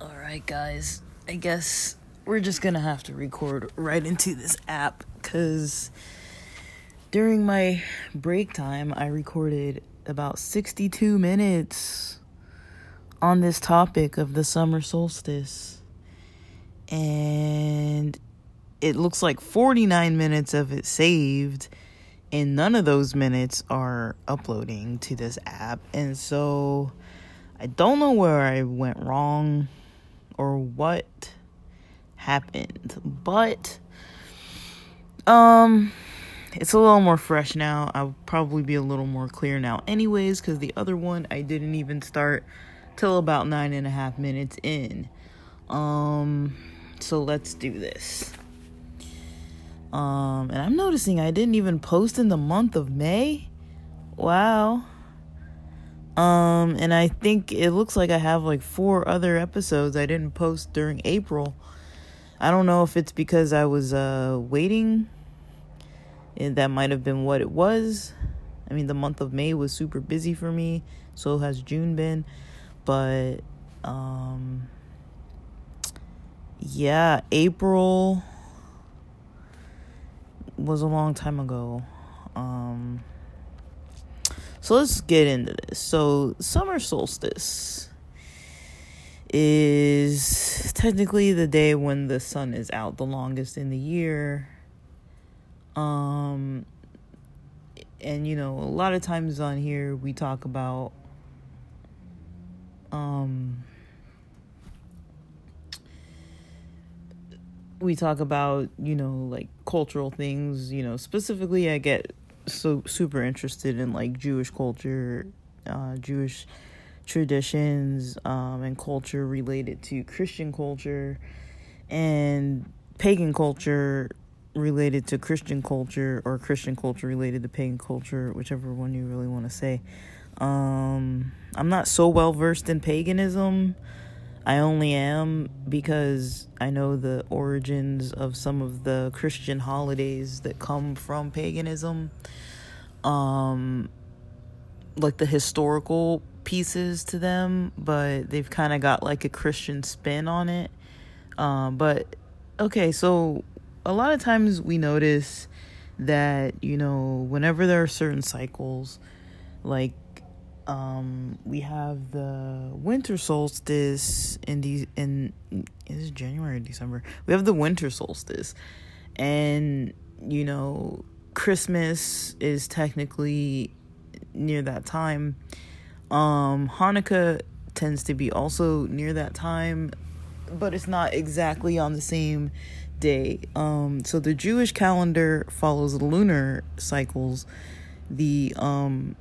Alright, guys, I guess we're just gonna have to record right into this app because during my break time, I recorded about 62 minutes on this topic of the summer solstice. And it looks like 49 minutes of it saved, and none of those minutes are uploading to this app. And so I don't know where I went wrong or what happened, but um it's a little more fresh now. I'll probably be a little more clear now, anyways, because the other one I didn't even start till about nine and a half minutes in. Um, so let's do this. Um, and I'm noticing I didn't even post in the month of May. Wow. Um, and I think it looks like I have like four other episodes I didn't post during April. I don't know if it's because I was uh waiting and that might have been what it was. I mean, the month of May was super busy for me, so has June been. But, um, yeah, April was a long time ago. Um, so let's get into this. So, summer solstice is technically the day when the sun is out the longest in the year um, and you know, a lot of times on here we talk about um we talk about, you know, like cultural things, you know, specifically I get so super interested in like Jewish culture, uh Jewish traditions um and culture related to Christian culture and pagan culture related to Christian culture or Christian culture related to pagan culture, whichever one you really want to say. Um, I'm not so well versed in paganism. I only am because I know the origins of some of the Christian holidays that come from paganism. Um, like the historical pieces to them, but they've kind of got like a Christian spin on it. Um, but okay, so a lot of times we notice that you know whenever there are certain cycles like um we have the winter solstice in these in is January December we have the winter solstice and you know Christmas is technically near that time um Hanukkah tends to be also near that time but it's not exactly on the same day. Um, so the Jewish calendar follows lunar cycles. The um,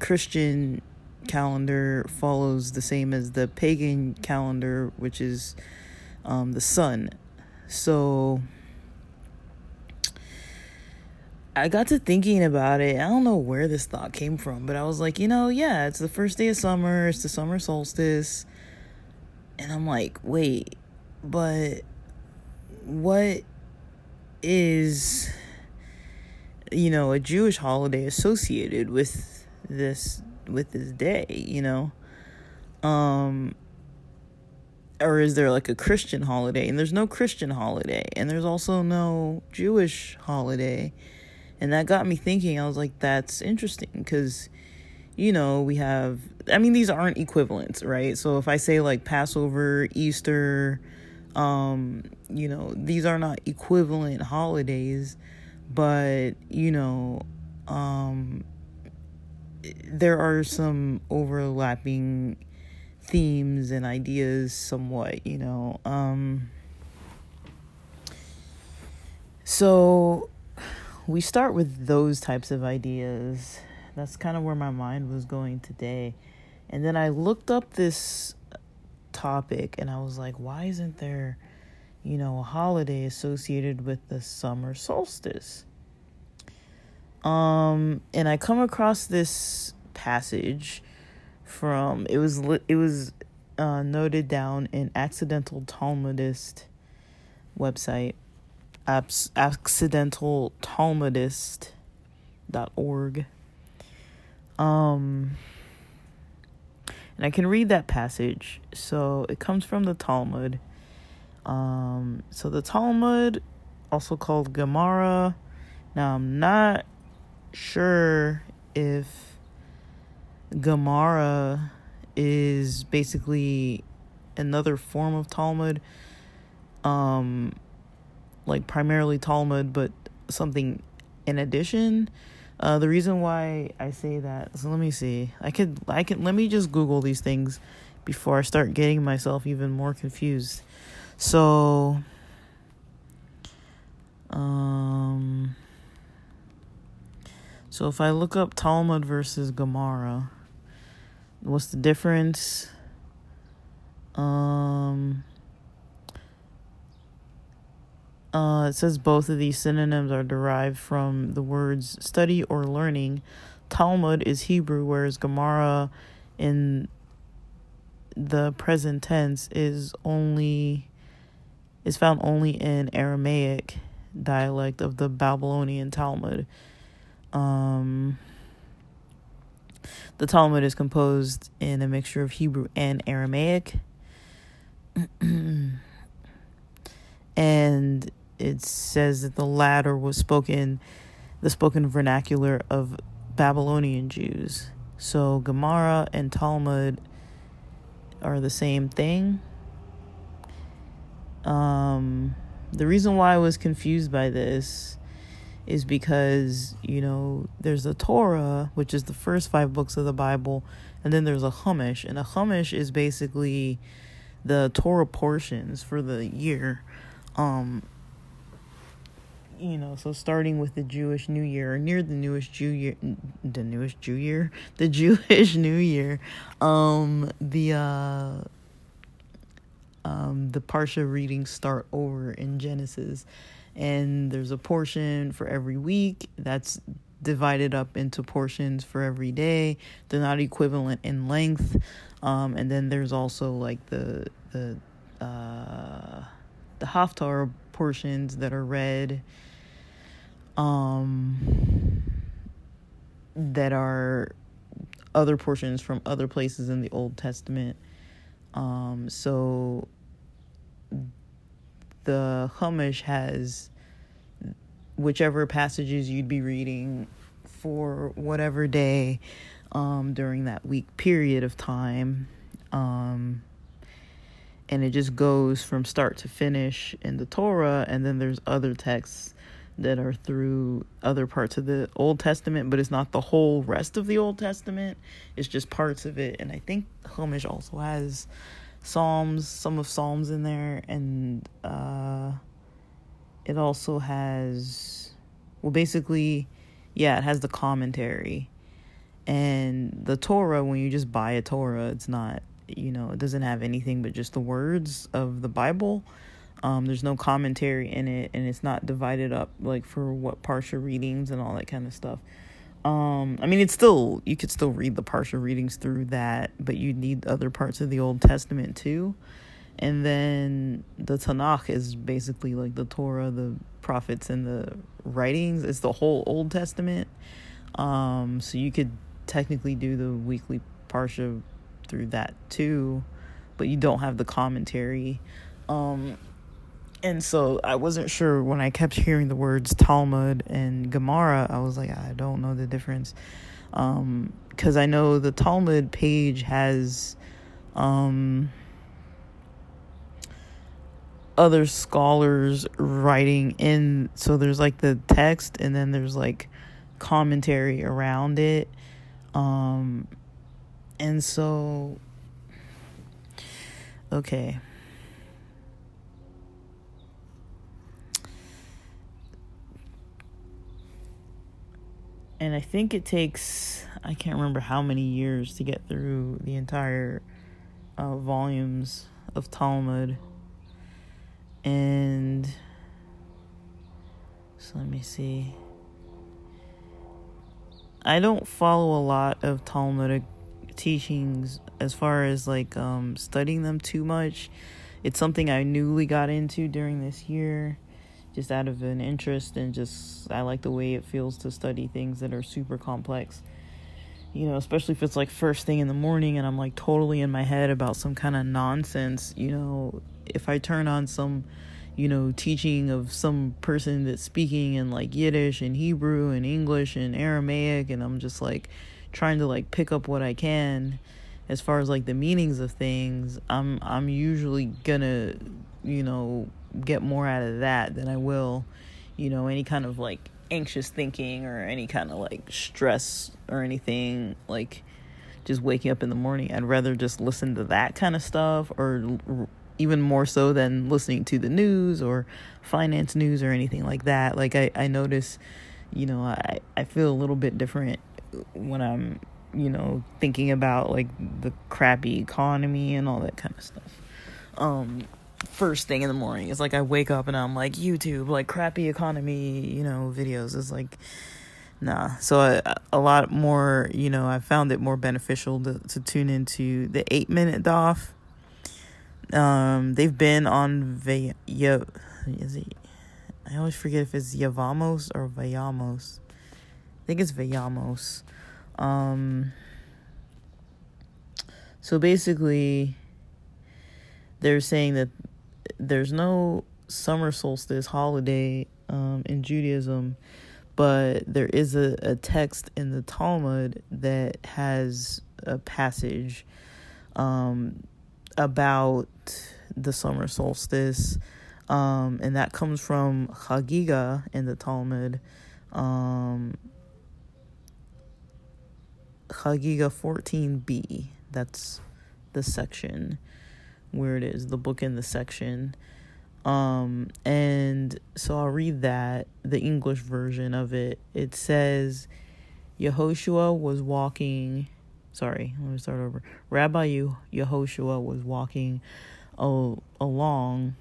Christian calendar follows the same as the pagan calendar, which is um, the sun. So I got to thinking about it. I don't know where this thought came from, but I was like, you know, yeah, it's the first day of summer, it's the summer solstice. And I'm like, wait, but what is you know a Jewish holiday associated with this with this day, you know? Um or is there like a Christian holiday? And there's no Christian holiday, and there's also no Jewish holiday. And that got me thinking. I was like, that's interesting because, you know, we have, I mean, these aren't equivalents, right? So if I say like Passover, Easter, um, you know, these are not equivalent holidays, but you know, um, there are some overlapping themes and ideas somewhat, you know. Um, so we start with those types of ideas. That's kind of where my mind was going today. And then I looked up this topic and I was like, why isn't there, you know, a holiday associated with the summer solstice? Um, and I come across this passage from it was it was uh, noted down in Accidental Talmudist website. abs- accidental Talmudist.org. Um, and I can read that passage. So it comes from the Talmud. Um, so the Talmud, also called Gemara. Now I'm not sure if Gemara is basically another form of Talmud. Um, like primarily Talmud, but something in addition. Uh, the reason why I say that, so let me see. I could, I can, let me just Google these things before I start getting myself even more confused. So, um, so if I look up Talmud versus Gemara, what's the difference? Um, uh, it says both of these synonyms are derived from the words study or learning. Talmud is Hebrew, whereas Gemara in the present tense is only is found only in Aramaic dialect of the Babylonian Talmud. Um, the Talmud is composed in a mixture of Hebrew and Aramaic. and it says that the latter was spoken, the spoken vernacular of Babylonian Jews. So Gemara and Talmud are the same thing. Um, the reason why I was confused by this is because, you know, there's the Torah, which is the first five books of the Bible, and then there's a Chumash. And a Chumash is basically the Torah portions for the year. Um, you know, so starting with the Jewish New Year, near the newest Jew year, the newest Jew year, the Jewish New Year, um, the uh, um, the parsha readings start over in Genesis, and there's a portion for every week that's divided up into portions for every day. They're not equivalent in length, um, and then there's also like the the uh, the Haftarah portions that are read um, that are other portions from other places in the Old Testament. Um, so the Chumash has whichever passages you'd be reading for whatever day um, during that week period of time. Um, and it just goes from start to finish in the Torah, and then there's other texts that are through other parts of the Old Testament, but it's not the whole rest of the Old Testament. It's just parts of it. And I think Chumash also has Psalms, some of Psalms in there, and uh, it also has, well, basically, yeah, it has the commentary. And the Torah, when you just buy a Torah, it's not, you know, it doesn't have anything but just the words of the Bible. Um, there's no commentary in it, and it's not divided up like for what parsha readings and all that kind of stuff. Um, I mean, it's still you could still read the parsha readings through that, but you need other parts of the Old Testament too. And then the Tanakh is basically like the Torah, the prophets, and the writings. It's the whole Old Testament. Um, so you could technically do the weekly parsha through that too, but you don't have the commentary. Um, and so I wasn't sure when I kept hearing the words Talmud and Gemara. I was like, I don't know the difference, because um, I know the Talmud page has um, other scholars writing in. So there's like the text, and then there's like commentary around it, um, and so okay. And I think it takes I can't remember how many years to get through the entire uh, volumes of Talmud. And so let me see. I don't follow a lot of Talmudic teachings as far as like um, studying them too much. It's something I newly got into during this year just out of an interest and just I like the way it feels to study things that are super complex. You know, especially if it's like first thing in the morning and I'm like totally in my head about some kind of nonsense, you know, if I turn on some you know, teaching of some person that's speaking in like Yiddish and Hebrew and English and Aramaic and I'm just like trying to like pick up what I can as far as like the meanings of things, I'm I'm usually gonna, you know, get more out of that than I will, you know, any kind of like anxious thinking or any kind of like stress or anything like just waking up in the morning. I'd rather just listen to that kind of stuff or even more so than listening to the news or finance news or anything like that. Like I I notice, you know, I I feel a little bit different when I'm you know, thinking about like the crappy economy and all that kind of stuff. Um, first thing in the morning, it's like I wake up and I'm like YouTube, like crappy economy, you know, videos. It's like nah. So I, a lot more, you know, I found it more beneficial to to tune into the eight minute Daf. Um, they've been on Via. Is it? I always forget if it's Yavamos or Vayamos. I think it's Vayamos. Um, so basically, they're saying that there's no summer solstice holiday um, in Judaism, but there is a, a text in the Talmud that has a passage um, about the summer solstice. Um, and that comes from Chagiga in the Talmud. Um, Chagiga 14b. That's the section where it is, the book in the section. Um, and so I'll read that, the English version of it. It says, Yehoshua was walking, sorry, let me start over. Rabbi Yehoshua was walking oh, along,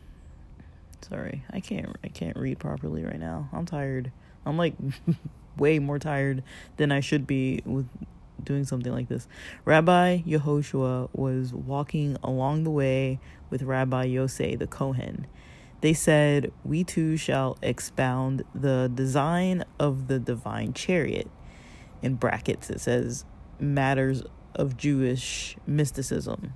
sorry, I can't, I can't read properly right now. I'm tired. I'm like way more tired than I should be with doing something like this. Rabbi Yehoshua was walking along the way with Rabbi Yosei the Kohen. They said, We too shall expound the design of the divine chariot. In brackets, it says, Matters of Jewish mysticism.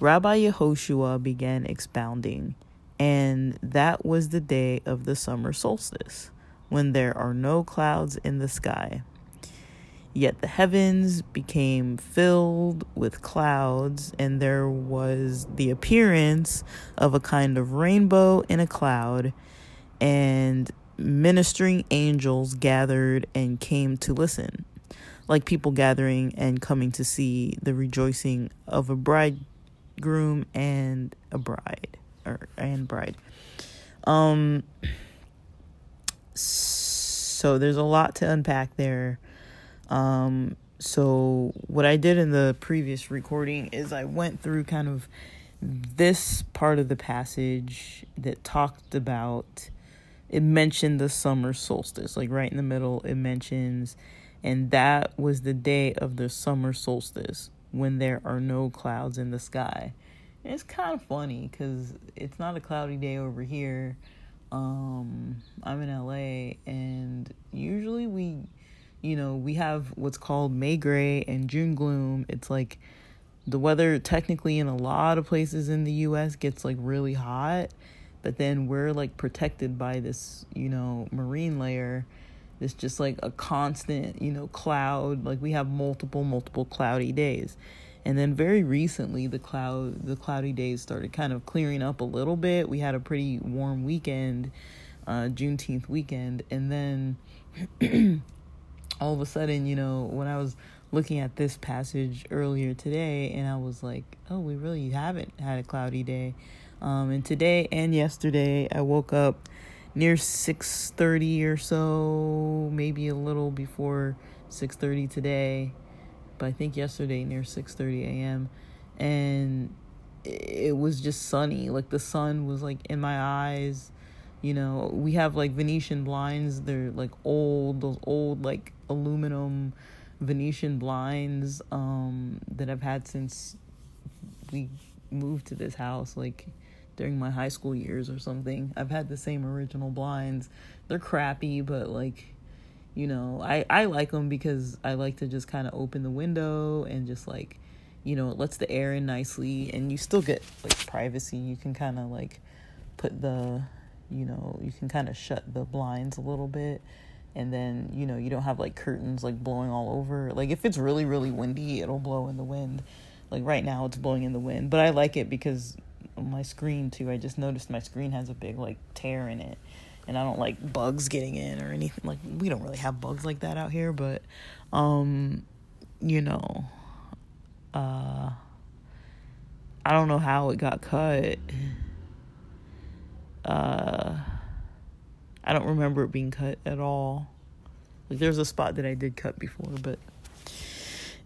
Rabbi Yehoshua began expounding, and that was the day of the summer solstice, when there are no clouds in the sky. Yet the heavens became filled with clouds, and there was the appearance of a kind of rainbow in a cloud, and ministering angels gathered and came to listen, like people gathering and coming to see the rejoicing of a bridegroom and a bride, or and bride. Um. So there's a lot to unpack there um, so, what I did in the previous recording is I went through kind of this part of the passage that talked about it mentioned the summer solstice, like right in the middle, it mentions, and that was the day of the summer solstice when there are no clouds in the sky. And it's kind of funny because it's not a cloudy day over here. Um, I'm in LA, and usually we you know, we have what's called May gray and June gloom. It's like the weather technically in a lot of places in the US gets like really hot, but then we're like protected by this, you know, marine layer. It's just like a constant, you know, cloud. Like we have multiple, multiple cloudy days. And then very recently the cloud the cloudy days started kind of clearing up a little bit. We had a pretty warm weekend, uh Juneteenth weekend, and then all of a sudden, you know, when I was looking at this passage earlier today, and I was like, oh, we really haven't had a cloudy day. Um, and today and yesterday, I woke up near 6:30 or so, maybe a little before 6:30 today, but I think yesterday near 6:30 a.m. and it was just sunny. Like the sun was like in my eyes. You know, we have like Venetian blinds. They're like old, those old like aluminum Venetian blinds um, that I've had since we moved to this house, like during my high school years or something. I've had the same original blinds. They're crappy, but like, you know, I I like them because I like to just kind of open the window and just like, you know, it lets the air in nicely and you still get like privacy. You can kind of like put the, you know, you can kind of shut the blinds a little bit and then, you know, you don't have like curtains like blowing all over. Like if it's really really windy, it'll blow in the wind. Like right now it's blowing in the wind, but I like it because my screen too. I just noticed my screen has a big like tear in it, and I don't like bugs getting in or anything. Like we don't really have bugs like that out here, but um, you know, uh, I don't know how it got cut. Uh, I don't remember it being cut at all. Like there's a spot that I did cut before, but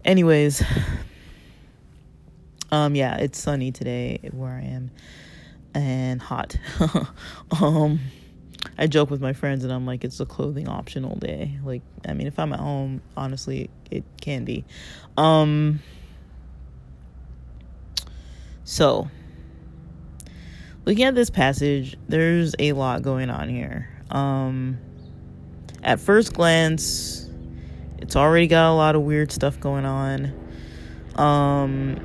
anyways. Um, yeah, it's sunny today where I am and hot. um, I joke with my friends and I'm like, it's a clothing optional day. Like, I mean, if I'm at home, honestly, it can be. Um, so, looking at this passage, there's a lot going on here. Um, at first glance, it's already got a lot of weird stuff going on. Um,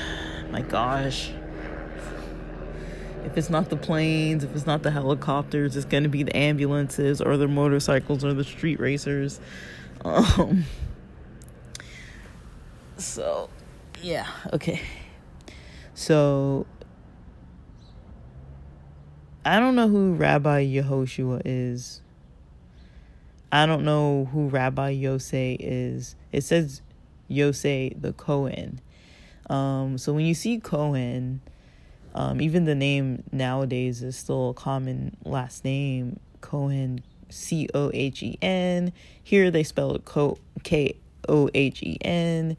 my gosh. If it's not the planes, if it's not the helicopters, it's going to be the ambulances or the motorcycles or the street racers. Um, so, yeah, okay. So, I don't know who Rabbi Yehoshua is. I don't know who Rabbi Yosei is. It says Yosei the Cohen. Um, so when you see Cohen, um, even the name nowadays is still a common last name, Cohen, C O H E N. Here they spell it K O H E N.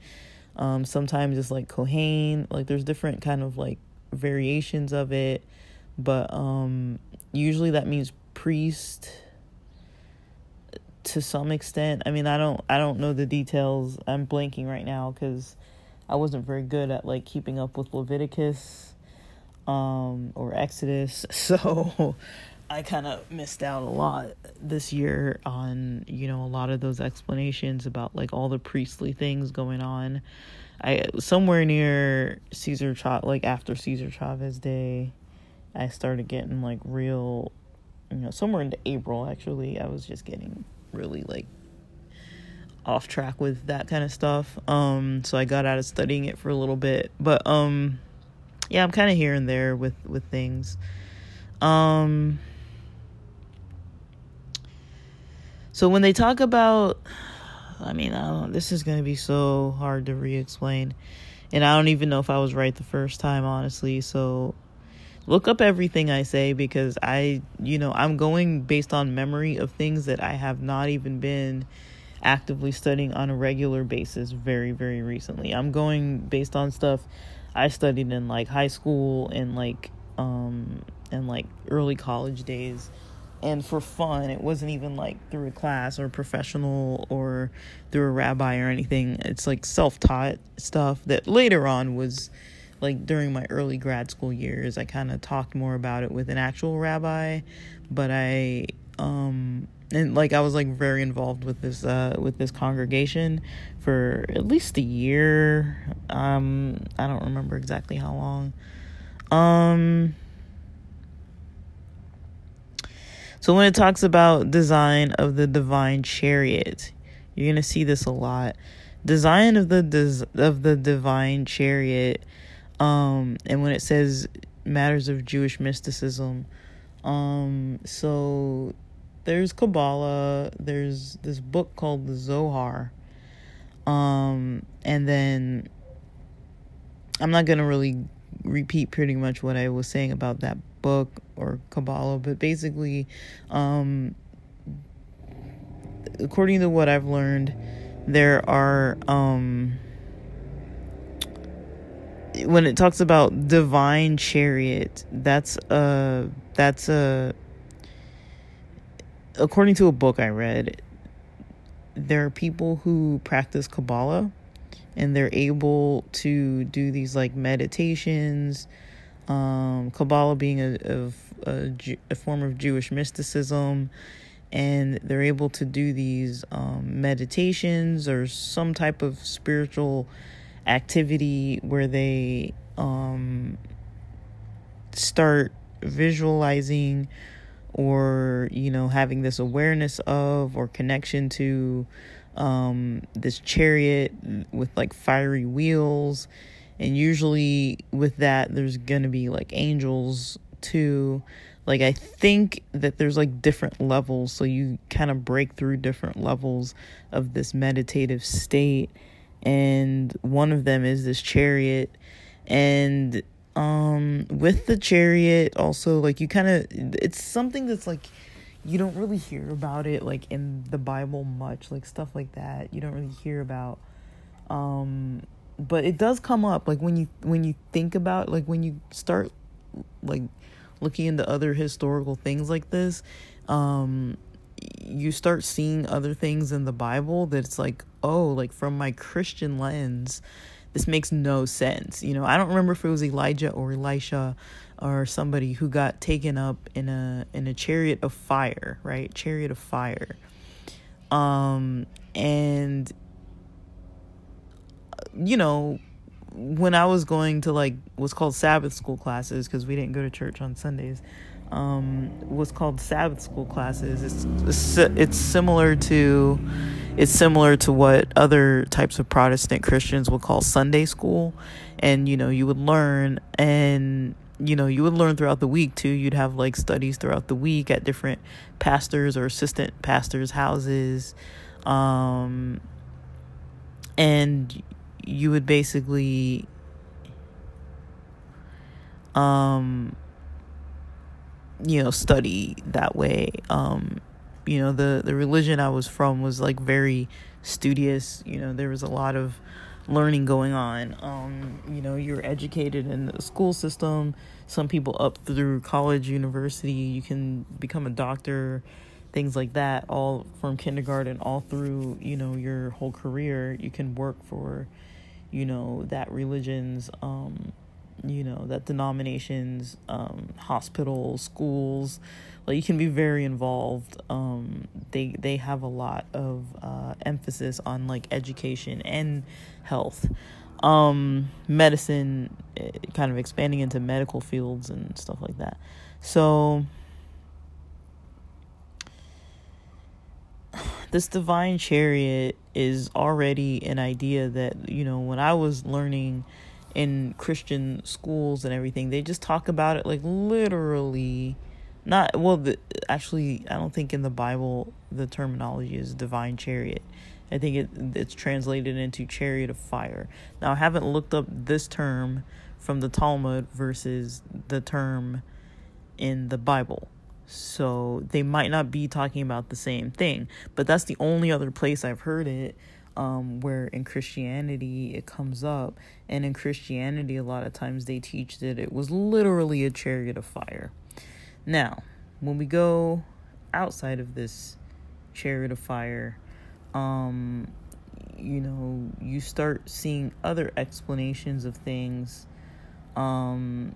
Um, sometimes it's like Kohen. Like there's different kind of like variations of it, but um, usually that means priest to some extent. I mean, I don't I don't know the details. I'm blanking right now because I wasn't very good at like keeping up with Leviticus um, or Exodus, so I kind of missed out a lot this year on you know a lot of those explanations about like all the priestly things going on. I somewhere near Cesar Chavez, like after Cesar Chavez Day, I started getting like real, you know, somewhere into April actually. I was just getting really like off track with that kind of stuff. Um, so I got out of studying it for a little bit, but um, yeah, I'm kind of here and there with with things. Um, so when they talk about, I mean, I. This is gonna be so hard to re-explain, and I don't even know if I was right the first time, honestly. So look up everything I say because I, you know, I'm going based on memory of things that I have not even been actively studying on a regular basis very very recently. I'm going based on stuff i studied in like high school and like um and like early college days. And for fun it wasn't even like through a class or professional or through a rabbi or anything. It's like self-taught stuff that later on was like during my early grad school years i kind of talked more about it with an actual rabbi but i um and like I was like very involved with this uh with this congregation for at least a year. Um I don't remember exactly how long. Um So when it talks about design of the divine chariot, you're going to see this a lot. Design of the des- of the divine chariot um and when it says matters of Jewish mysticism um so there's Kabbalah, there's this book called the Zohar. Um, and then I'm not going to really repeat pretty much what I was saying about that book or Kabbalah, but basically, um, according to what I've learned, there are, um, when it talks about divine chariot, that's a, that's a, according to a book I read, there are people who practice Kabbalah and they're able to do these like meditations Um, Kabbalah being a, a, a, a, form of Jewish mysticism, and they're able to do these um, meditations or some type of spiritual activity where they um, start visualizing or you know having this awareness of or connection to um, this chariot with like fiery wheels. And usually with that there's gonna be like angels too. Like i think that there's like different levels. So you kind of break through different levels of this meditative state and one of them is this chariot. And um with the chariot also like you kind of it's something that's like you don't really hear about it like in the bible much like stuff like that. You don't really hear about um but it does come up like when you when you think about like when you start like looking into other historical things like this um you start seeing other things in the bible that's like oh like from my christian lens this makes no sense. You know, I don't remember if it was Elijah or Elisha or somebody who got taken up in a in a chariot of fire, right? Chariot of fire. Um and you know, when I was going to like what's called Sabbath school classes because we didn't go to church on Sundays, um, what's called Sabbath school classes. It's, it's similar to it's similar to what other types of Protestant Christians would call Sunday school. And, you know, you would learn and, you know, you would learn throughout the week too. You'd have like studies throughout the week at different pastors or assistant pastors' houses. Um, and you would basically, um, you know, study that way. Um, you know the the religion I was from was like very studious. You know there was a lot of learning going on. Um, you know you're educated in the school system. Some people up through college, university. You can become a doctor, things like that. All from kindergarten, all through you know your whole career. You can work for, you know that religion's. Um, you know that denominations um, hospitals schools like you can be very involved. Um, they they have a lot of uh, emphasis on like education and health. Um, medicine eh, kind of expanding into medical fields and stuff like that. So this divine chariot is already an idea that you know when i was learning in Christian schools and everything, they just talk about it like literally. Not well. The, actually, I don't think in the Bible the terminology is divine chariot. I think it it's translated into chariot of fire. Now I haven't looked up this term from the Talmud versus the term in the Bible. So they might not be talking about the same thing, but that's the only other place I've heard it um, where in Christianity it comes up. And in Christianity, a lot of times they teach that it was literally a chariot of fire. Now, when we go outside of this chariot of fire, um, you know, you start seeing other explanations of things. Um,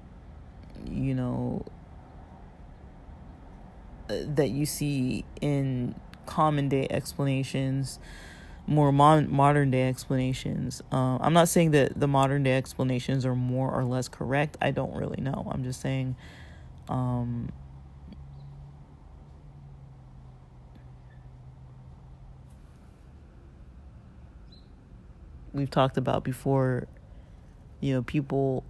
you know, uh, that you see in common day explanations more mon- modern day explanations. Uh, I'm not saying that the modern day explanations are more or less correct. I don't really know. I'm just saying. Um, we've talked about before, you know, people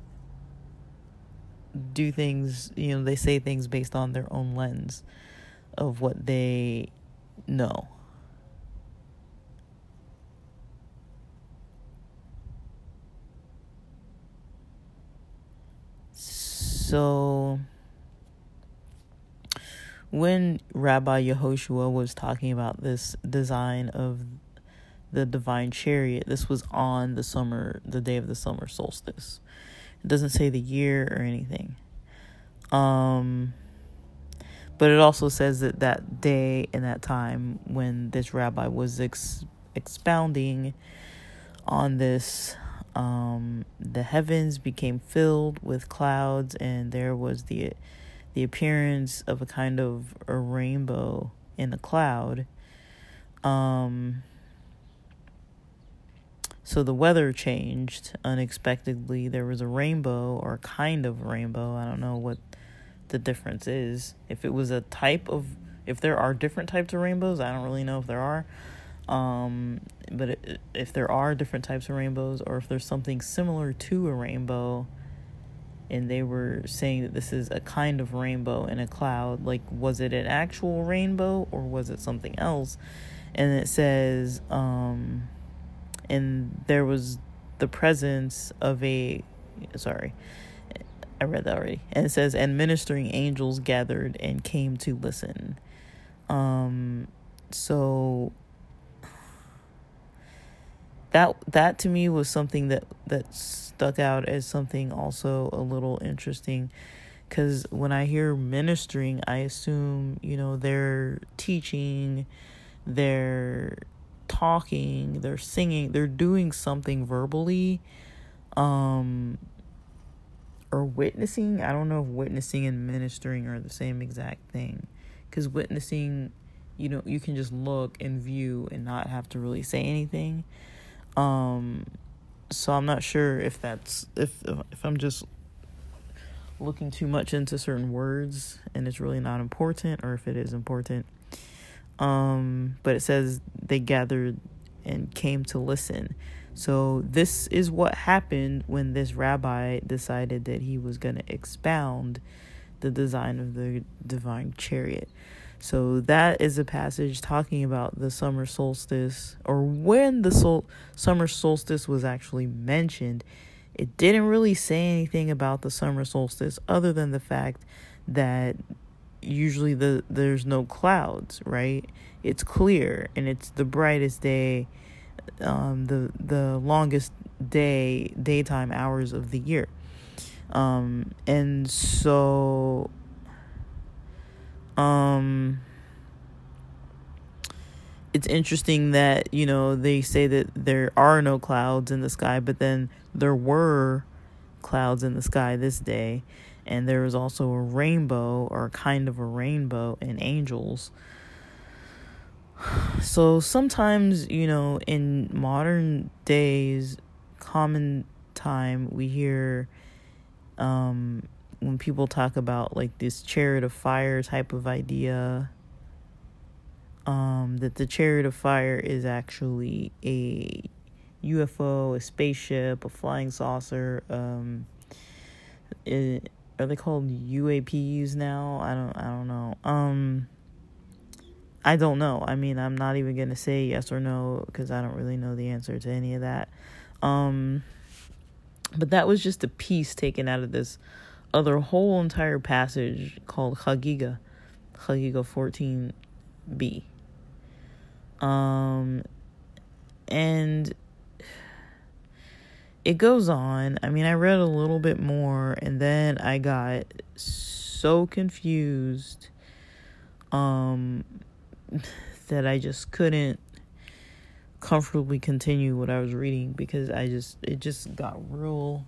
do things, you know, they say things based on their own lens of what they know. So when Rabbi Yehoshua was talking about this design of the divine chariot, this was on the summer, the day of the summer solstice. It doesn't say the year or anything. Um, but it also says that that day and that time when this rabbi was ex- expounding on this um, the heavens became filled with clouds, and there was the the appearance of a kind of a rainbow in the cloud. Um, so the weather changed unexpectedly. There was a rainbow or a kind of rainbow. I don't know what the difference is. If it was a type of, if there are different types of rainbows, I don't really know if there are. Um, but it, if there are different types of rainbows, or if there's something similar to a rainbow, and they were saying that this is a kind of rainbow in a cloud, like was it an actual rainbow or was it something else? And it says, um, and there was the presence of a, sorry, I read that already. And it says, and ministering angels gathered and came to listen. Um, so that that to me was something that that stuck out as something also a little interesting. Because when I hear ministering, I assume you know they're teaching, they're talking, they're singing, they're doing something verbally, um, or witnessing. I don't know if witnessing and ministering are the same exact thing, because witnessing, you know, you can just look and view and not have to really say anything um, so I'm not sure if that's if if I'm just looking too much into certain words and it's really not important or if it is important. Um, but it says they gathered and came to listen. So this is what happened when this rabbi decided that he was going to expound the design of the divine chariot. So that is a passage talking about the summer solstice or when the sol- summer solstice was actually mentioned. It didn't really say anything about the summer solstice other than the fact that usually the there's no clouds, right? It's clear and it's the brightest day um the the longest day daytime hours of the year. Um and so um, it's interesting that, you know, they say that there are no clouds in the sky, but then there were clouds in the sky this day. And there was also a rainbow, or kind of a rainbow, and angels. So sometimes, you know, in modern days, common time, we hear um, when people talk about like this chariot of fire type of idea um that the chariot of fire is actually a UFO, a spaceship, a flying saucer um it, are they called UAPs now? I don't I don't know. Um I don't know. I mean, I'm not even to say yes or no cuz I don't really know the answer to any of that. Um but that was just a piece taken out of this other whole entire passage called Chagiga, Chagiga 14b. Um, and it goes on. I mean, I read a little bit more and then I got so confused um that I just couldn't comfortably continue what I was reading because I just it just got real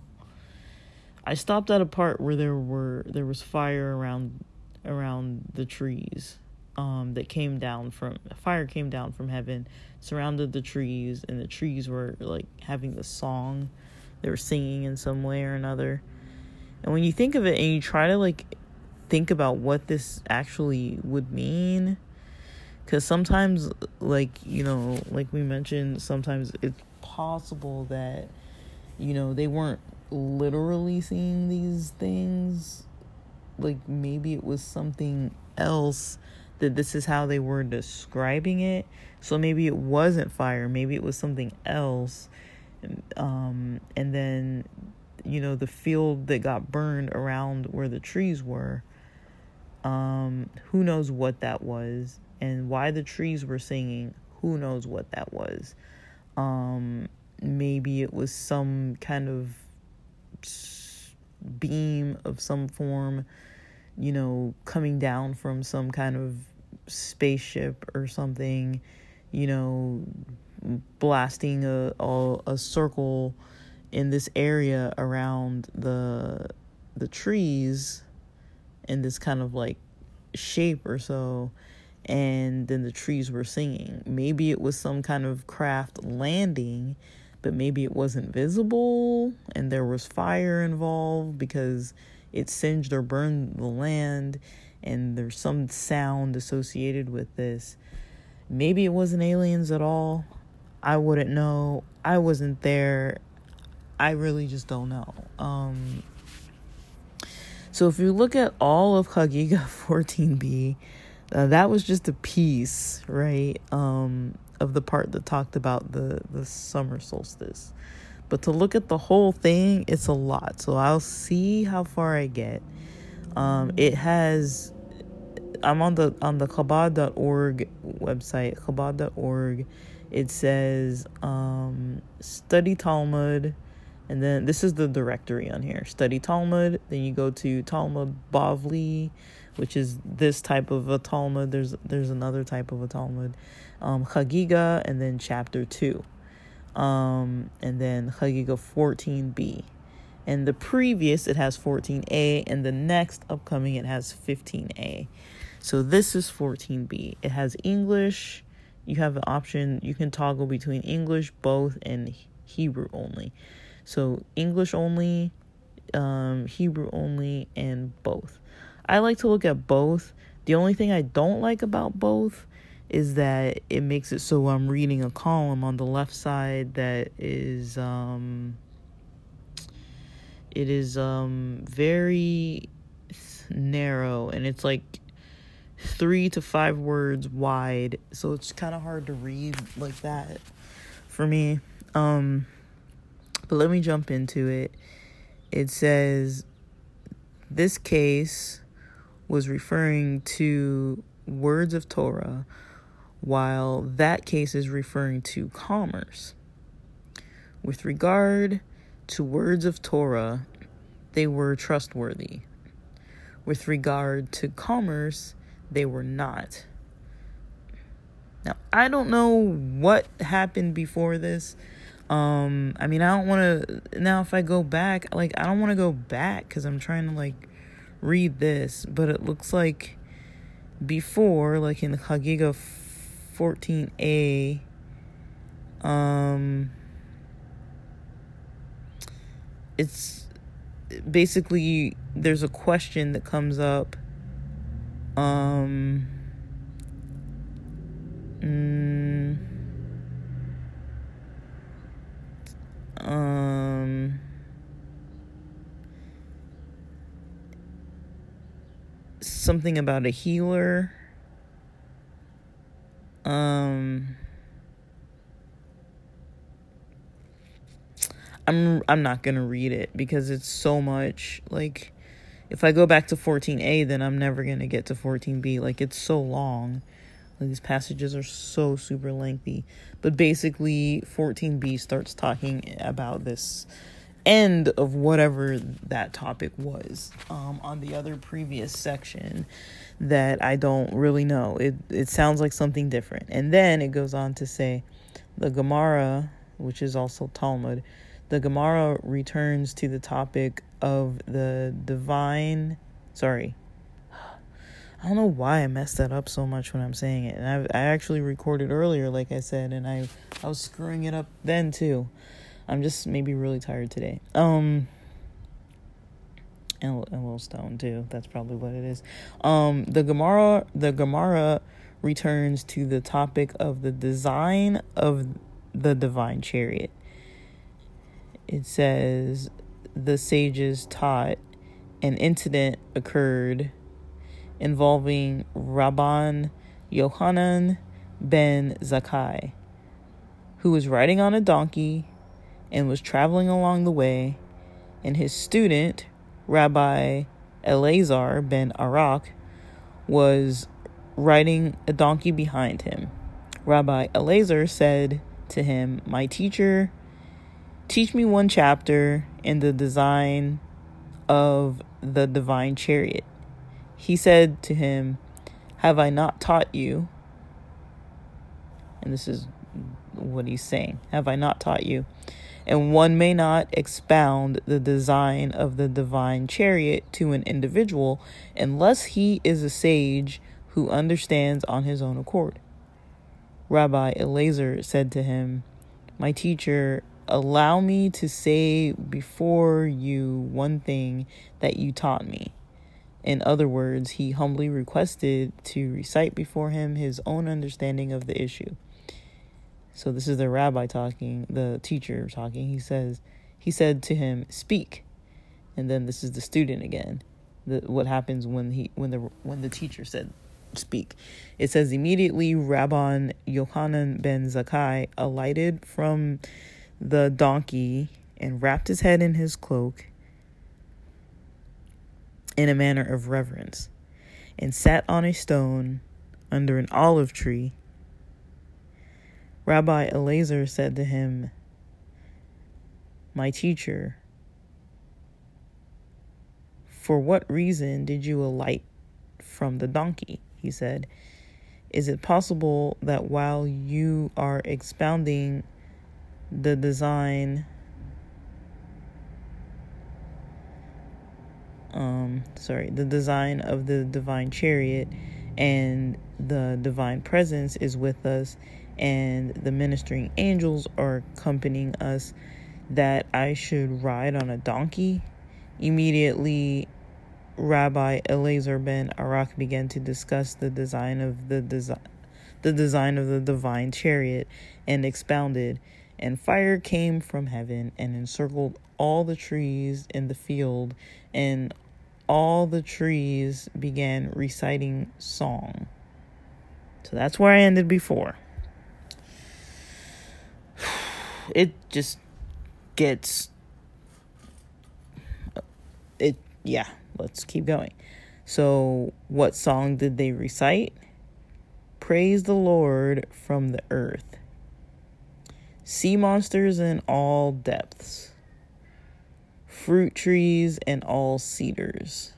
I stopped at a part where there were there was fire around around the trees um, that came down from fire came down from heaven, surrounded the trees, and the trees were like having the song. They were singing in some way or another. And when you think of it and you try to like think about what this actually would mean, because sometimes, like, you know, like we mentioned, sometimes it's possible that, you know, they weren't literally seeing these things. Like maybe it was something else that this is how they were describing it. So maybe it wasn't fire, maybe it was something else. Um, and then, you know, the field that got burned around where the trees were. Um, who knows what that was and why the trees were singing. Who knows what that was. Um, maybe it was some kind of beam of some form, you know, coming down from some kind of spaceship or something, you know, blasting a a, a circle in this area around the the trees in this kind of like shape or so and then the trees were singing. Maybe it was some kind of craft landing but maybe it wasn't visible and there was fire involved because it singed or burned the land and there's some sound associated with this. Maybe it wasn't aliens at all. I wouldn't know. I wasn't there. I really just don't know. Um, so if you look at all of Chagiga 14b, uh, that was just a piece, right, um, of the part that talked about the, the summer solstice. But to look at the whole thing, it's a lot. So I'll see how far I get. Um, it has I'm on the on the Chabad.org website, Chabad.org. It says um, study Talmud, and then this is the directory on here. Study Talmud. Then you go to Talmud Bavli, which is this type of a Talmud. There's there's another type of a Talmud. Um, Chagiga, and then chapter two. Um, and then Chagiga 14b. And the previous it has 14a, and the next upcoming it has 15a. So this is 14b. It has English. You have an option. You can toggle between English, both, and Hebrew only. So English only, um, Hebrew only, and both. I like to look at both. The only thing I don't like about both is that it makes it so I'm reading a column on the left side that is um it is um very narrow and it's like 3 to 5 words wide so it's kind of hard to read like that for me um but let me jump into it. It says this case was referring to words of Torah, while that case is referring to commerce. With regard to words of Torah, they were trustworthy. With regard to commerce, they were not. Now, I don't know what happened before this um, I mean, I don't want to now. If I go back, like I don't want to go back because I'm trying to like read this, but it looks like before, like in the Chagiga 14a, um, it's basically there's a question that comes up. Um. Mm, um something about a healer um I'm I'm not going to read it because it's so much. Like if I go back to 14a then I'm never going to get to 14b like it's so long. Like these passages are so super lengthy. But basically 14b starts talking about this end of whatever that topic was um, on the other previous section that I don't really know. It it sounds like something different. And then it goes on to say the Gemara, which is also Talmud, the Gemara returns to the topic of the divine sorry, I don't know why I messed that up so much when I'm saying it. And I I actually recorded earlier, like I said, and I I was screwing it up then too. I'm just maybe really tired today. Um, and a, little stone too. That's probably what it is. Um, the Gemara the Gemara returns to the topic of the design of the divine chariot. It says the sages taught an incident occurred involving Rabban Yohanan ben Zakkai, who was riding on a donkey and was traveling along the way, and his student, Rabbi Eleazar ben Arak, was riding a donkey behind him. Rabbi Eleazar said to him, My teacher, teach me one chapter in the design of the divine chariot. He said to him, Have I not taught you? And this is what he's saying Have I not taught you? And one may not expound the design of the divine chariot to an individual unless he is a sage who understands on his own accord. Rabbi Elazar said to him, My teacher, allow me to say before you one thing that you taught me. In other words, he humbly requested to recite before him his own understanding of the issue. So this is the rabbi talking, the teacher talking. He says, he said to him, "Speak," and then this is the student again. The, what happens when he when the when the teacher said, "Speak"? It says immediately Rabban Yohanan ben Zakkai alighted from the donkey and wrapped his head in his cloak in a manner of reverence, and sat on a stone under an olive tree Rabbi Elazar said to him, My teacher, for what reason did you alight from the donkey? He said, Is it possible that while you are expounding the design, um, sorry, the design of the divine chariot and the divine presence is with us and the ministering angels are accompanying us that I should ride on a donkey. Immediately, Rabbi Elazar ben Arak began to discuss the design of the design, the design of the divine chariot, and expounded. And fire came from heaven and encircled all the trees in the field, and all the trees began reciting song. So that's where I ended before it just gets it yeah let's keep going. So what song did they recite? Praise the lord from the earth. Sea monsters in all depths. Fruit trees and all cedars.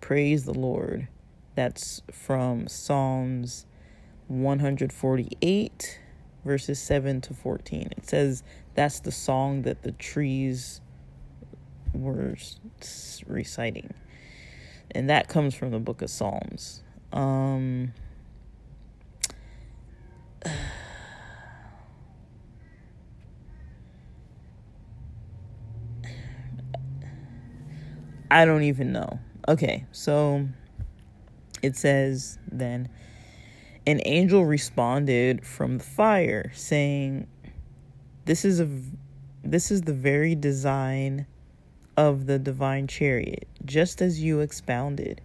Praise the lord. That's from psalms 148 verses 7 to 14. It says that's the song that the trees were reciting. And that comes from the book of Psalms. Um, I don't even know. Okay, so it says then an angel responded from the fire saying this is a this is the very design of the divine chariot just as you expounded.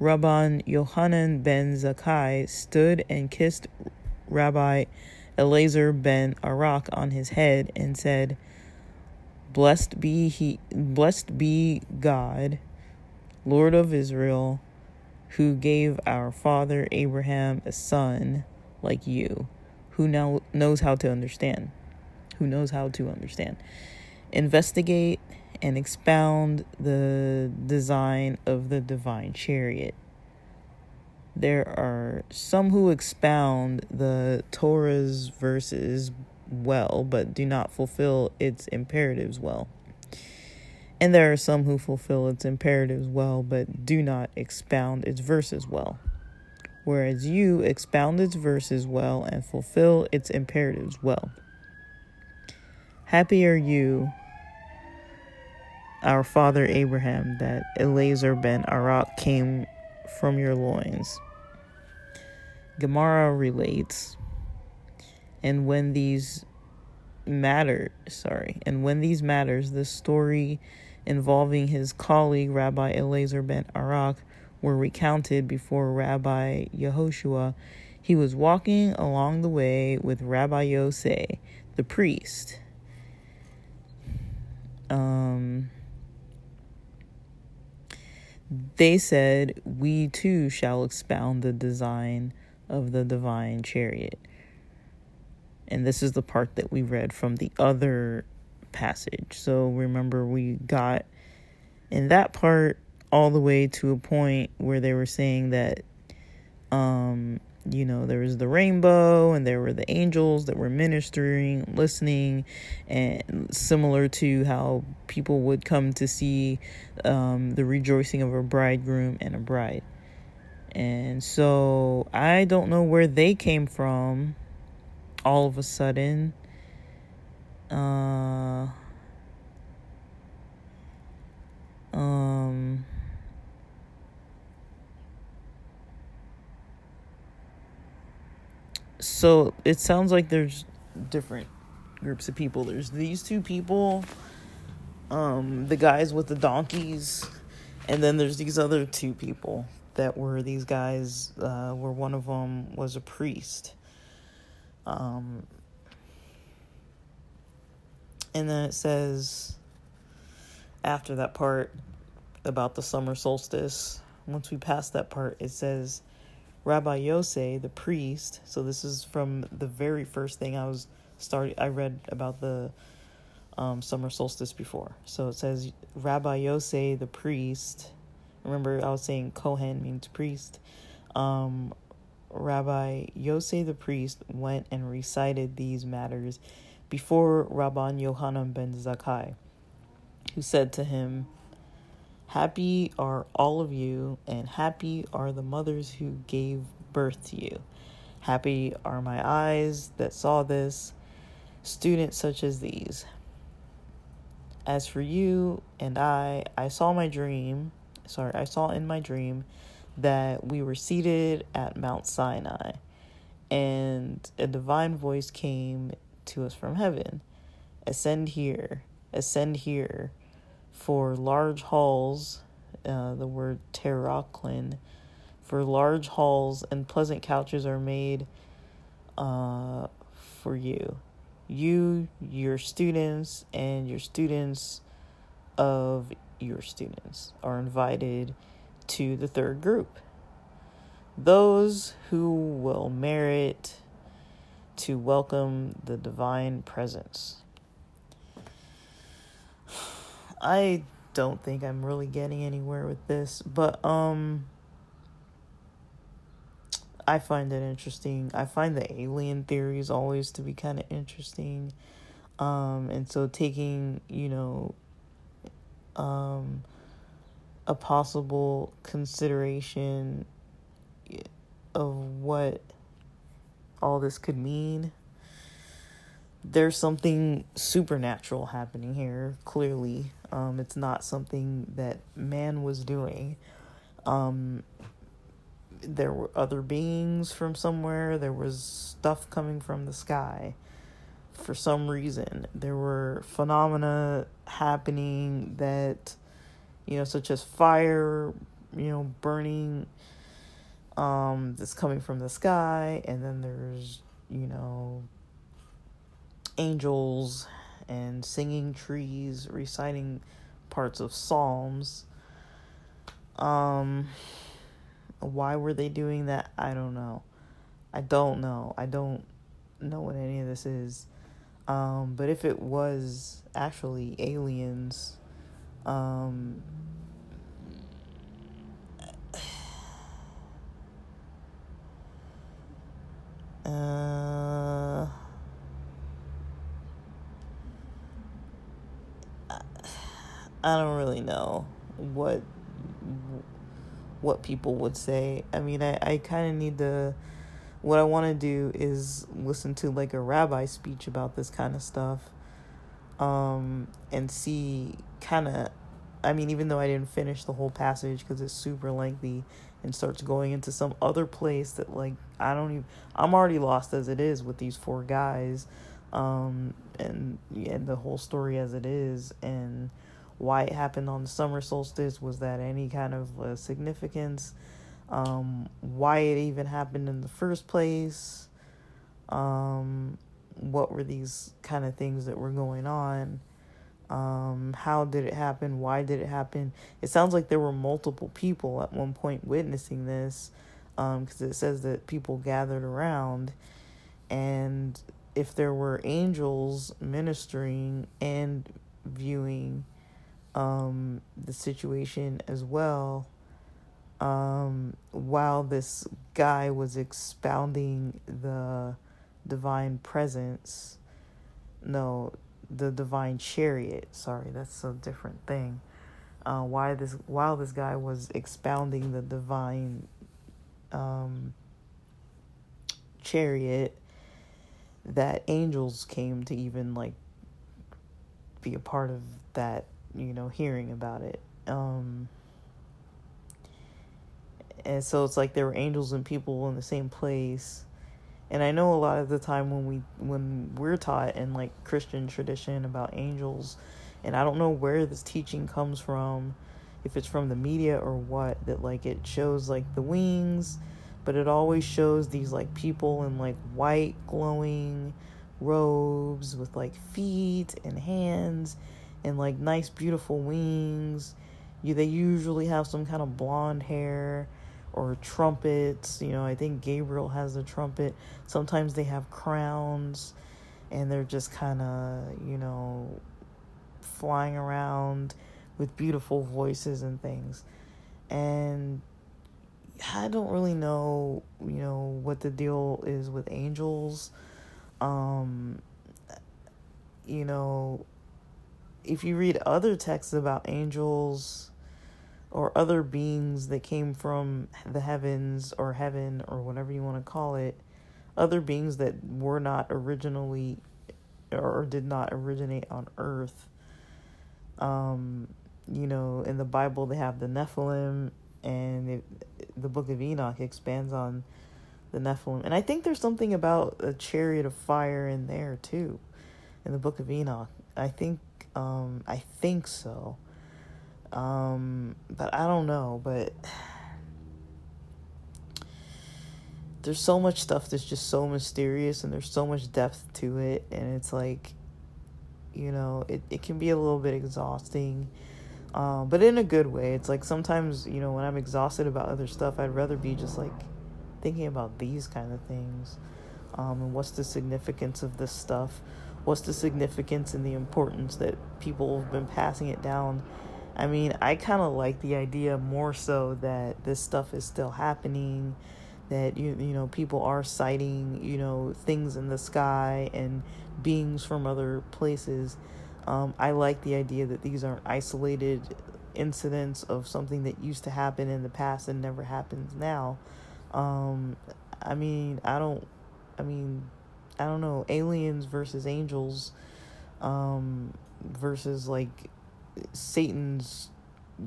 Rabban Yohanan ben Zakkai stood and kissed Rabbi Elazar ben Arak on his head and said, "Blessed be he, blessed be God, Lord of Israel, who gave our father Abraham a son like you, who now knows how to understand, who knows how to understand. Investigate and expound the design of the divine chariot. There are some who expound the Torah's verses well, but do not fulfill its imperatives well. And there are some who fulfill its imperatives well, but do not expound its verses well. Whereas you expound its verses well and fulfill its imperatives well. Happy are you, our father Abraham, that Elazar ben Arak came from your loins. Gemara relates, and when these matter, sorry, and when these matters, the story involving his colleague Rabbi Elazar ben Arak were recounted before Rabbi Yehoshua. He was walking along the way with Rabbi Yosei, the priest. Um, they said, We too shall expound the design of the divine chariot. And this is the part that we read from the other passage. So remember, we got in that part all the way to a point where they were saying that um, you know, there was the rainbow and there were the angels that were ministering, listening, and similar to how people would come to see um, the rejoicing of a bridegroom and a bride. And so I don't know where they came from all of a sudden. Uh, um, so it sounds like there's different groups of people. There's these two people, um, the guys with the donkeys, and then there's these other two people that were these guys. Uh, where one of them was a priest. Um, and then it says after that part about the summer solstice. Once we pass that part, it says Rabbi Yose, the priest. So this is from the very first thing I was started. I read about the um, summer solstice before. So it says Rabbi Yose, the priest. Remember, I was saying Kohen means priest. Um, Rabbi Yose the priest went and recited these matters before Rabban Yohanan ben Zakkai, who said to him, Happy are all of you, and happy are the mothers who gave birth to you. Happy are my eyes that saw this, students such as these. As for you and I, I saw my dream, sorry, I saw in my dream that we were seated at Mount Sinai, and a divine voice came to us from heaven Ascend here, ascend here for large halls, uh, the word terraklin, for large halls and pleasant couches are made uh, for you. You, your students, and your students of your students are invited to the third group. Those who will merit to welcome the divine presence. I don't think I'm really getting anywhere with this, but um I find it interesting. I find the alien theories always to be kind of interesting. Um and so taking, you know, um a possible consideration of what all this could mean. There's something supernatural happening here clearly. Um, it's not something that man was doing. Um, there were other beings from somewhere. There was stuff coming from the sky. For some reason there were phenomena happening that you know such as fire you know burning um that's coming from the sky and then there's you know angels and singing trees, reciting parts of psalms. Um why were they doing that? I don't know. I don't know. I don't know what any of this is. Um but if it was actually aliens um uh I don't really know what what people would say. I mean, I, I kind of need to. What I want to do is listen to like a rabbi speech about this kind of stuff, um, and see kind of. I mean, even though I didn't finish the whole passage because it's super lengthy and starts going into some other place that like I don't even. I'm already lost as it is with these four guys, um, and yeah, the whole story as it is, and why it happened on the summer solstice was that any kind of uh, significance um, why it even happened in the first place um, what were these kind of things that were going on um, how did it happen why did it happen it sounds like there were multiple people at one point witnessing this Um, because it says that people gathered around and if there were angels ministering and viewing um, the situation as well. um, while this guy was expounding the divine presence, no, the divine chariot. Sorry, that's a different thing. Uh, why this while this guy was expounding the divine um, chariot, that angels came to even like be a part of that, you know, hearing about it. Um, and so it's like there were angels and people in the same place and i know a lot of the time when we when we're taught in like christian tradition about angels and i don't know where this teaching comes from if it's from the media or what that like it shows like the wings but it always shows these like people in like white glowing robes with like feet and hands and like nice beautiful wings. You they usually have some kind of blonde hair or trumpets. You know, I think Gabriel has a trumpet. Sometimes they have crowns and they're just kind of, you know, flying around with beautiful voices and things. And I don't really know, you know, what the deal is with angels. Um, you know, if you read other texts about angels, or other beings that came from the heavens or heaven or whatever you want to call it, other beings that were not originally or did not originate on earth. Um, you know, in the Bible they have the Nephilim, and it, the Book of Enoch expands on the Nephilim, and I think there's something about a chariot of fire in there too, in the Book of Enoch. I think, um, I think so. Um, but I don't know, but there's so much stuff that's just so mysterious and there's so much depth to it and it's like you know, it, it can be a little bit exhausting. Um, but in a good way. It's like sometimes, you know, when I'm exhausted about other stuff, I'd rather be just like thinking about these kind of things. Um, and what's the significance of this stuff? What's the significance and the importance that people have been passing it down I mean, I kind of like the idea more so that this stuff is still happening, that you you know people are sighting you know things in the sky and beings from other places. Um, I like the idea that these aren't isolated incidents of something that used to happen in the past and never happens now. Um, I mean, I don't. I mean, I don't know. Aliens versus angels, um, versus like Satan's,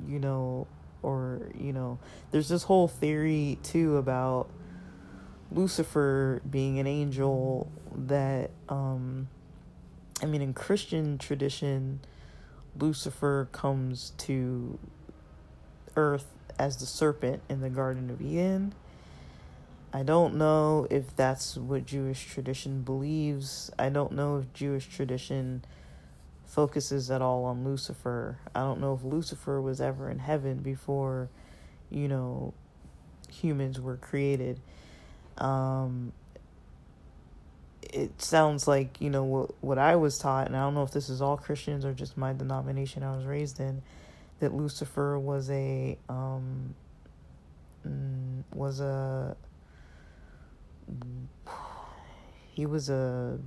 you know, or, you know, there's this whole theory too about Lucifer being an angel that, um, I mean, in Christian tradition, Lucifer comes to earth as the serpent in the Garden of Eden. I don't know if that's what Jewish tradition believes. I don't know if Jewish tradition focuses at all on Lucifer. I don't know if Lucifer was ever in heaven before, you know, humans were created. Um, it sounds like, you know, what, what I was taught, and I don't know if this is all Christians or just my denomination I was raised in, that Lucifer was a, um, mm, was a, he was a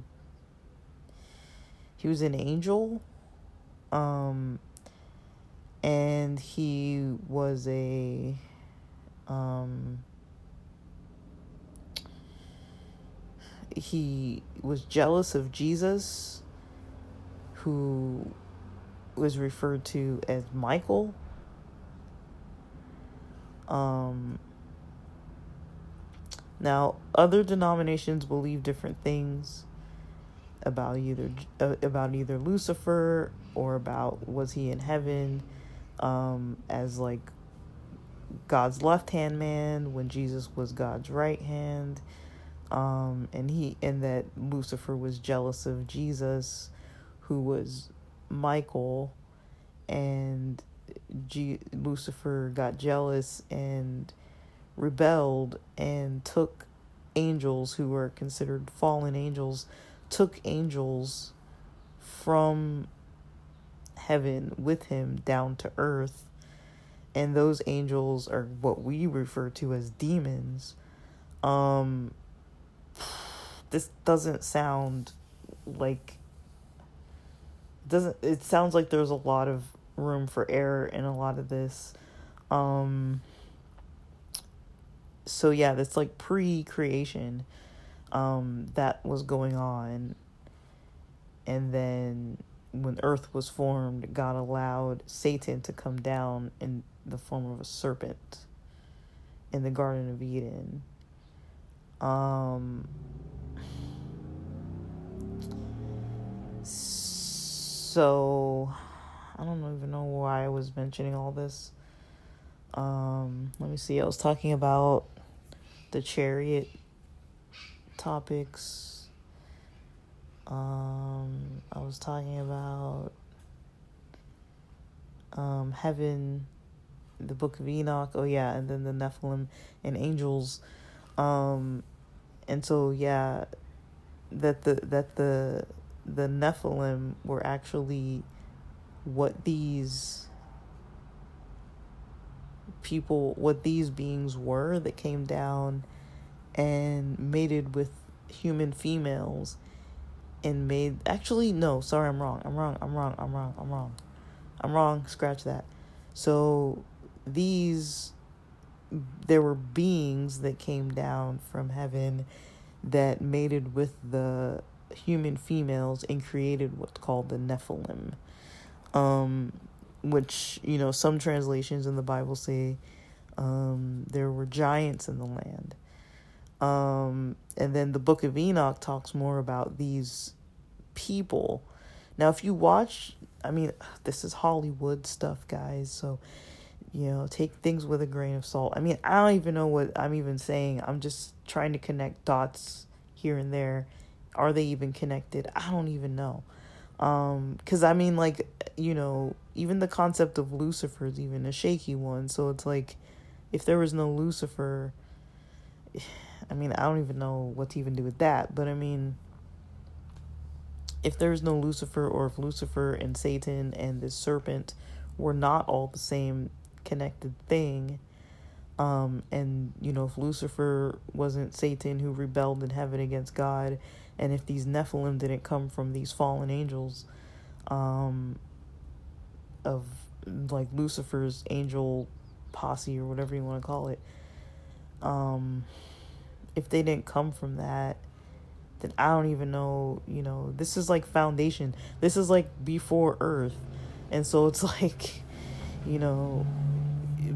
he was an angel um and he was a um he was jealous of Jesus who was referred to as Michael. Um now other denominations believe different things about either uh, about either Lucifer or about was he in heaven um, as like God's left hand man when Jesus was God's right hand. Um, and he and that Lucifer was jealous of Jesus who was Michael and G- Lucifer got jealous and rebelled and took angels who were considered fallen angels took angels from heaven with him down to earth and those angels are what we refer to as demons. Um, this doesn't sound like doesn't it sounds like there's a lot of room for error in a lot of this um so yeah that's like pre-creation um that was going on and then when earth was formed god allowed satan to come down in the form of a serpent in the garden of eden um so I don't even know why I was mentioning all this. Um, let me see. I was talking about the chariot topics. Um, I was talking about um, heaven, the book of Enoch. Oh yeah, and then the Nephilim and angels. Um, and so yeah, that the that the the Nephilim were actually what these people, what these beings were that came down and mated with human females and made actually no sorry i'm wrong i'm wrong i'm wrong i'm wrong i'm wrong i'm wrong scratch that so these there were beings that came down from heaven that mated with the human females and created what's called the Nephilim. Um, which, you know, some translations in the Bible say um, there were giants in the land. Um, and then the book of Enoch talks more about these people. Now, if you watch, I mean, this is Hollywood stuff, guys. So, you know, take things with a grain of salt. I mean, I don't even know what I'm even saying. I'm just trying to connect dots here and there are they even connected? I don't even know. Um, cause I mean, like, you know, even the concept of Lucifer is even a shaky one. So it's like, if there was no Lucifer, I mean, I don't even know what to even do with that. But I mean, if there's no Lucifer, or if Lucifer and Satan and this serpent were not all the same connected thing, um, and you know, if Lucifer wasn't Satan who rebelled in heaven against God, and if these Nephilim didn't come from these fallen angels, um, of like Lucifer's angel posse or whatever you want to call it, um, if they didn't come from that, then I don't even know, you know, this is like foundation. This is like before Earth. And so it's like, you know,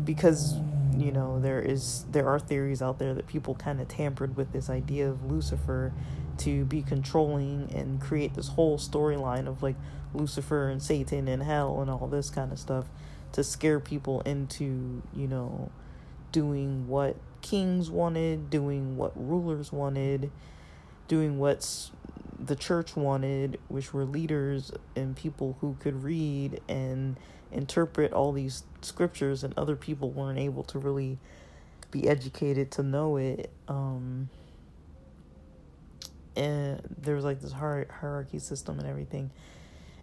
because you know there is there are theories out there that people kind of tampered with this idea of Lucifer to be controlling and create this whole storyline of like Lucifer and Satan and hell and all this kind of stuff to scare people into, you know, doing what kings wanted, doing what rulers wanted, doing what the church wanted, which were leaders and people who could read and interpret all these scriptures, and other people weren't able to really be educated to know it. Um, and there was like this hierarchy system and everything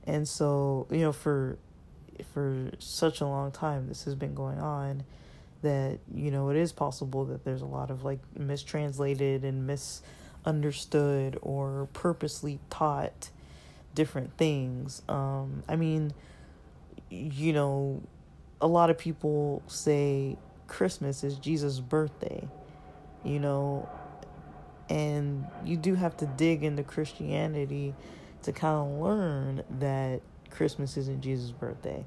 and so you know for for such a long time this has been going on that you know it is possible that there's a lot of like mistranslated and misunderstood or purposely taught different things um i mean you know a lot of people say christmas is jesus birthday you know and you do have to dig into Christianity to kind of learn that Christmas isn't Jesus' birthday.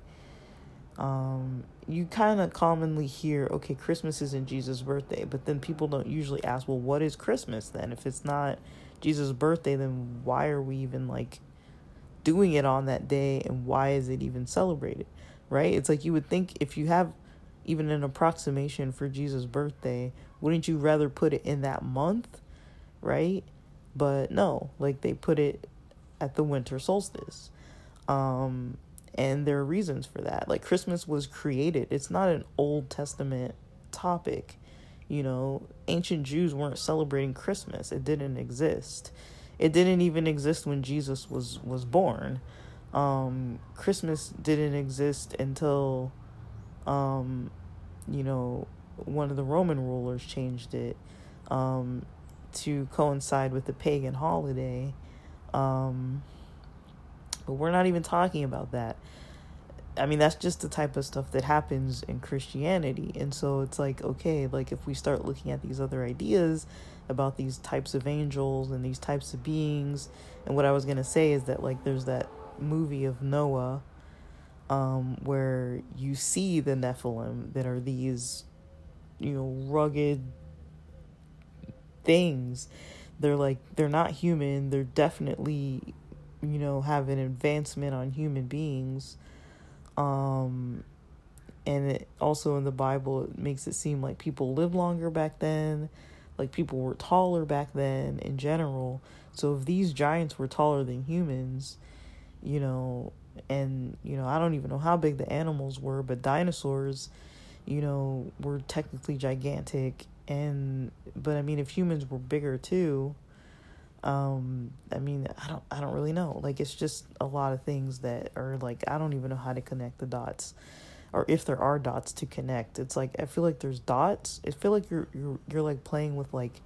Um, you kind of commonly hear, okay, Christmas isn't Jesus' birthday, but then people don't usually ask, well, what is Christmas then? If it's not Jesus' birthday, then why are we even like doing it on that day and why is it even celebrated? Right? It's like you would think if you have even an approximation for Jesus' birthday, wouldn't you rather put it in that month right? But no, like they put it at the winter solstice. Um, and there are reasons for that. Like Christmas was created, it's not an Old Testament topic. You know, ancient Jews weren't celebrating Christmas. It didn't exist. It didn't even exist when Jesus was was born. Um, Christmas didn't exist until Um, you know, one of the Roman rulers changed it um, to coincide with the pagan holiday. Um, but we're not even talking about that. I mean, that's just the type of stuff that happens in Christianity. And so it's like, okay, like if we start looking at these other ideas about these types of angels and these types of beings, and what I was going to say is that, like, there's that movie of Noah um, where you see the Nephilim that are these, you know, rugged things. They're like, they're not human. They're definitely, you know, have an advancement on human beings um, and it also in the Bible, it makes it seem like people lived longer back then, like people were taller back then in general. So if these giants were taller than humans, you know, and you know, I don't even know how big the animals were, but dinosaurs, you know, were technically gigantic and but I mean if humans were bigger too, um i mean i don't i don't really know. Like it's just a lot of things that are like i don't even know how to connect the dots or if there are dots to connect. It's like i feel like there's dots. I feel like you're you're you're like playing with like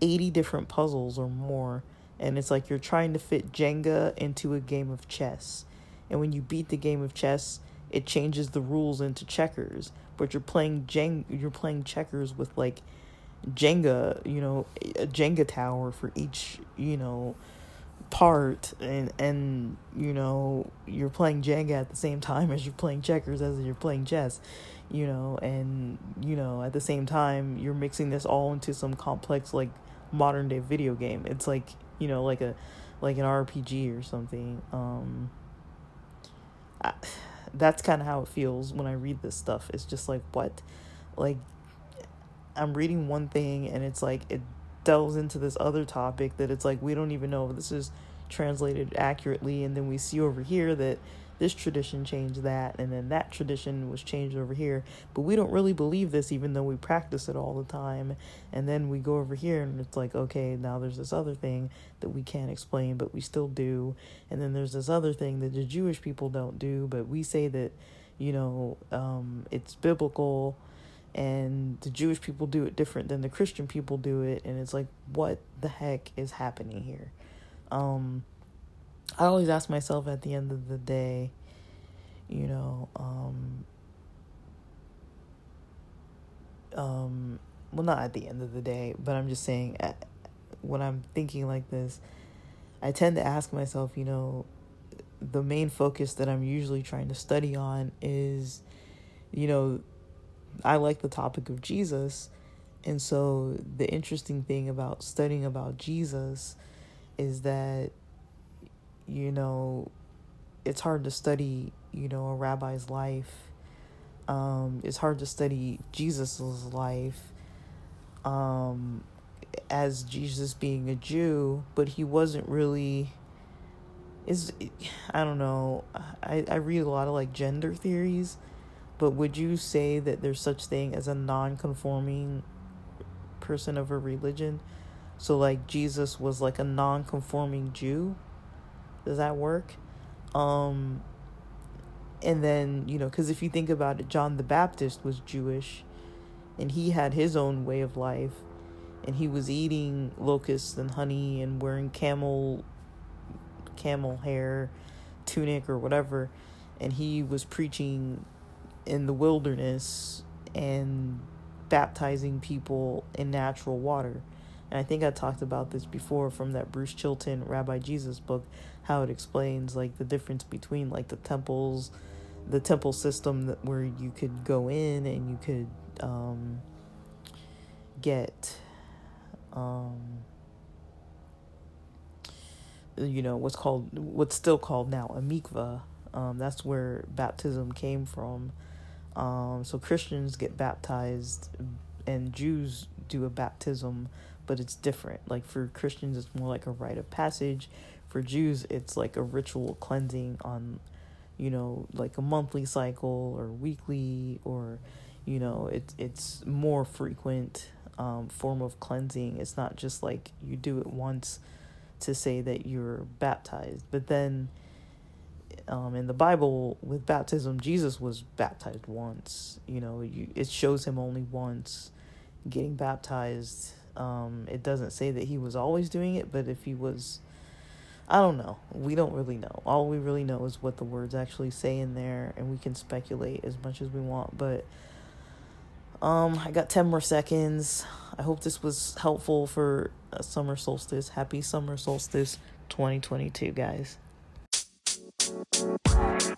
80 different puzzles or more and it's like you're trying to fit jenga into a game of chess. And when you beat the game of chess it changes the rules into checkers but you're playing jeng you're playing checkers with like Jenga, you know, a Jenga tower for each, you know, part and and you know, you're playing Jenga at the same time as you're playing checkers as you're playing chess, you know, and you know, at the same time you're mixing this all into some complex like modern day video game. It's like, you know, like a like an RPG or something. Um I, that's kind of how it feels when I read this stuff. It's just like what like I'm reading one thing and it's like it delves into this other topic that it's like we don't even know if this is translated accurately. And then we see over here that this tradition changed that and then that tradition was changed over here. But we don't really believe this even though we practice it all the time. And then we go over here and it's like okay now there's this other thing that we can't explain but we still do. And then there's this other thing that the Jewish people don't do but we say that you know um, it's biblical and the Jewish people do it different than the Christian people do it and it's like what the heck is happening here? Um I always ask myself at the end of the day you know um um well not at the end of the day but I'm just saying when I'm thinking like this I tend to ask myself you know the main focus that I'm usually trying to study on is you know I like the topic of Jesus. And so the interesting thing about studying about Jesus is that, you know, it's hard to study, you know, a rabbi's life. Um, it's hard to study Jesus's life um, as Jesus being a Jew, but he wasn't really is I don't know. I, I read a lot of like gender theories but would you say that there's such thing as a non-conforming person of a religion? So like Jesus was like a non-conforming Jew? Does that work? Um and then, you know, cuz if you think about it, John the Baptist was Jewish and he had his own way of life and he was eating locusts and honey and wearing camel camel hair tunic or whatever and he was preaching in the wilderness and baptizing people in natural water. And I think I talked about this before from that Bruce Chilton Rabbi Jesus book, how it explains like the difference between like the temples, the temple system that where you could go in and you could um, get um, you know what's called what's still called now a mikvah. Um, that's where baptism came from um, so Christians get baptized and Jews do a baptism, but it's different. Like for Christians, it's more like a rite of passage. For Jews, it's like a ritual cleansing on, you know, like a monthly cycle or weekly or, you know, it's it's more frequent um, form of cleansing. It's not just like you do it once to say that you're baptized, but then um, in the Bible with baptism, Jesus was baptized once. You know, you, it shows him only once getting baptized. Um, it doesn't say that he was always doing it, but if he was, I don't know. We don't really know. All we really know is what the words actually say in there, and we can speculate as much as we want. But um, I got 10 more seconds. I hope this was helpful for summer solstice. Happy summer solstice 2022, guys. Bye.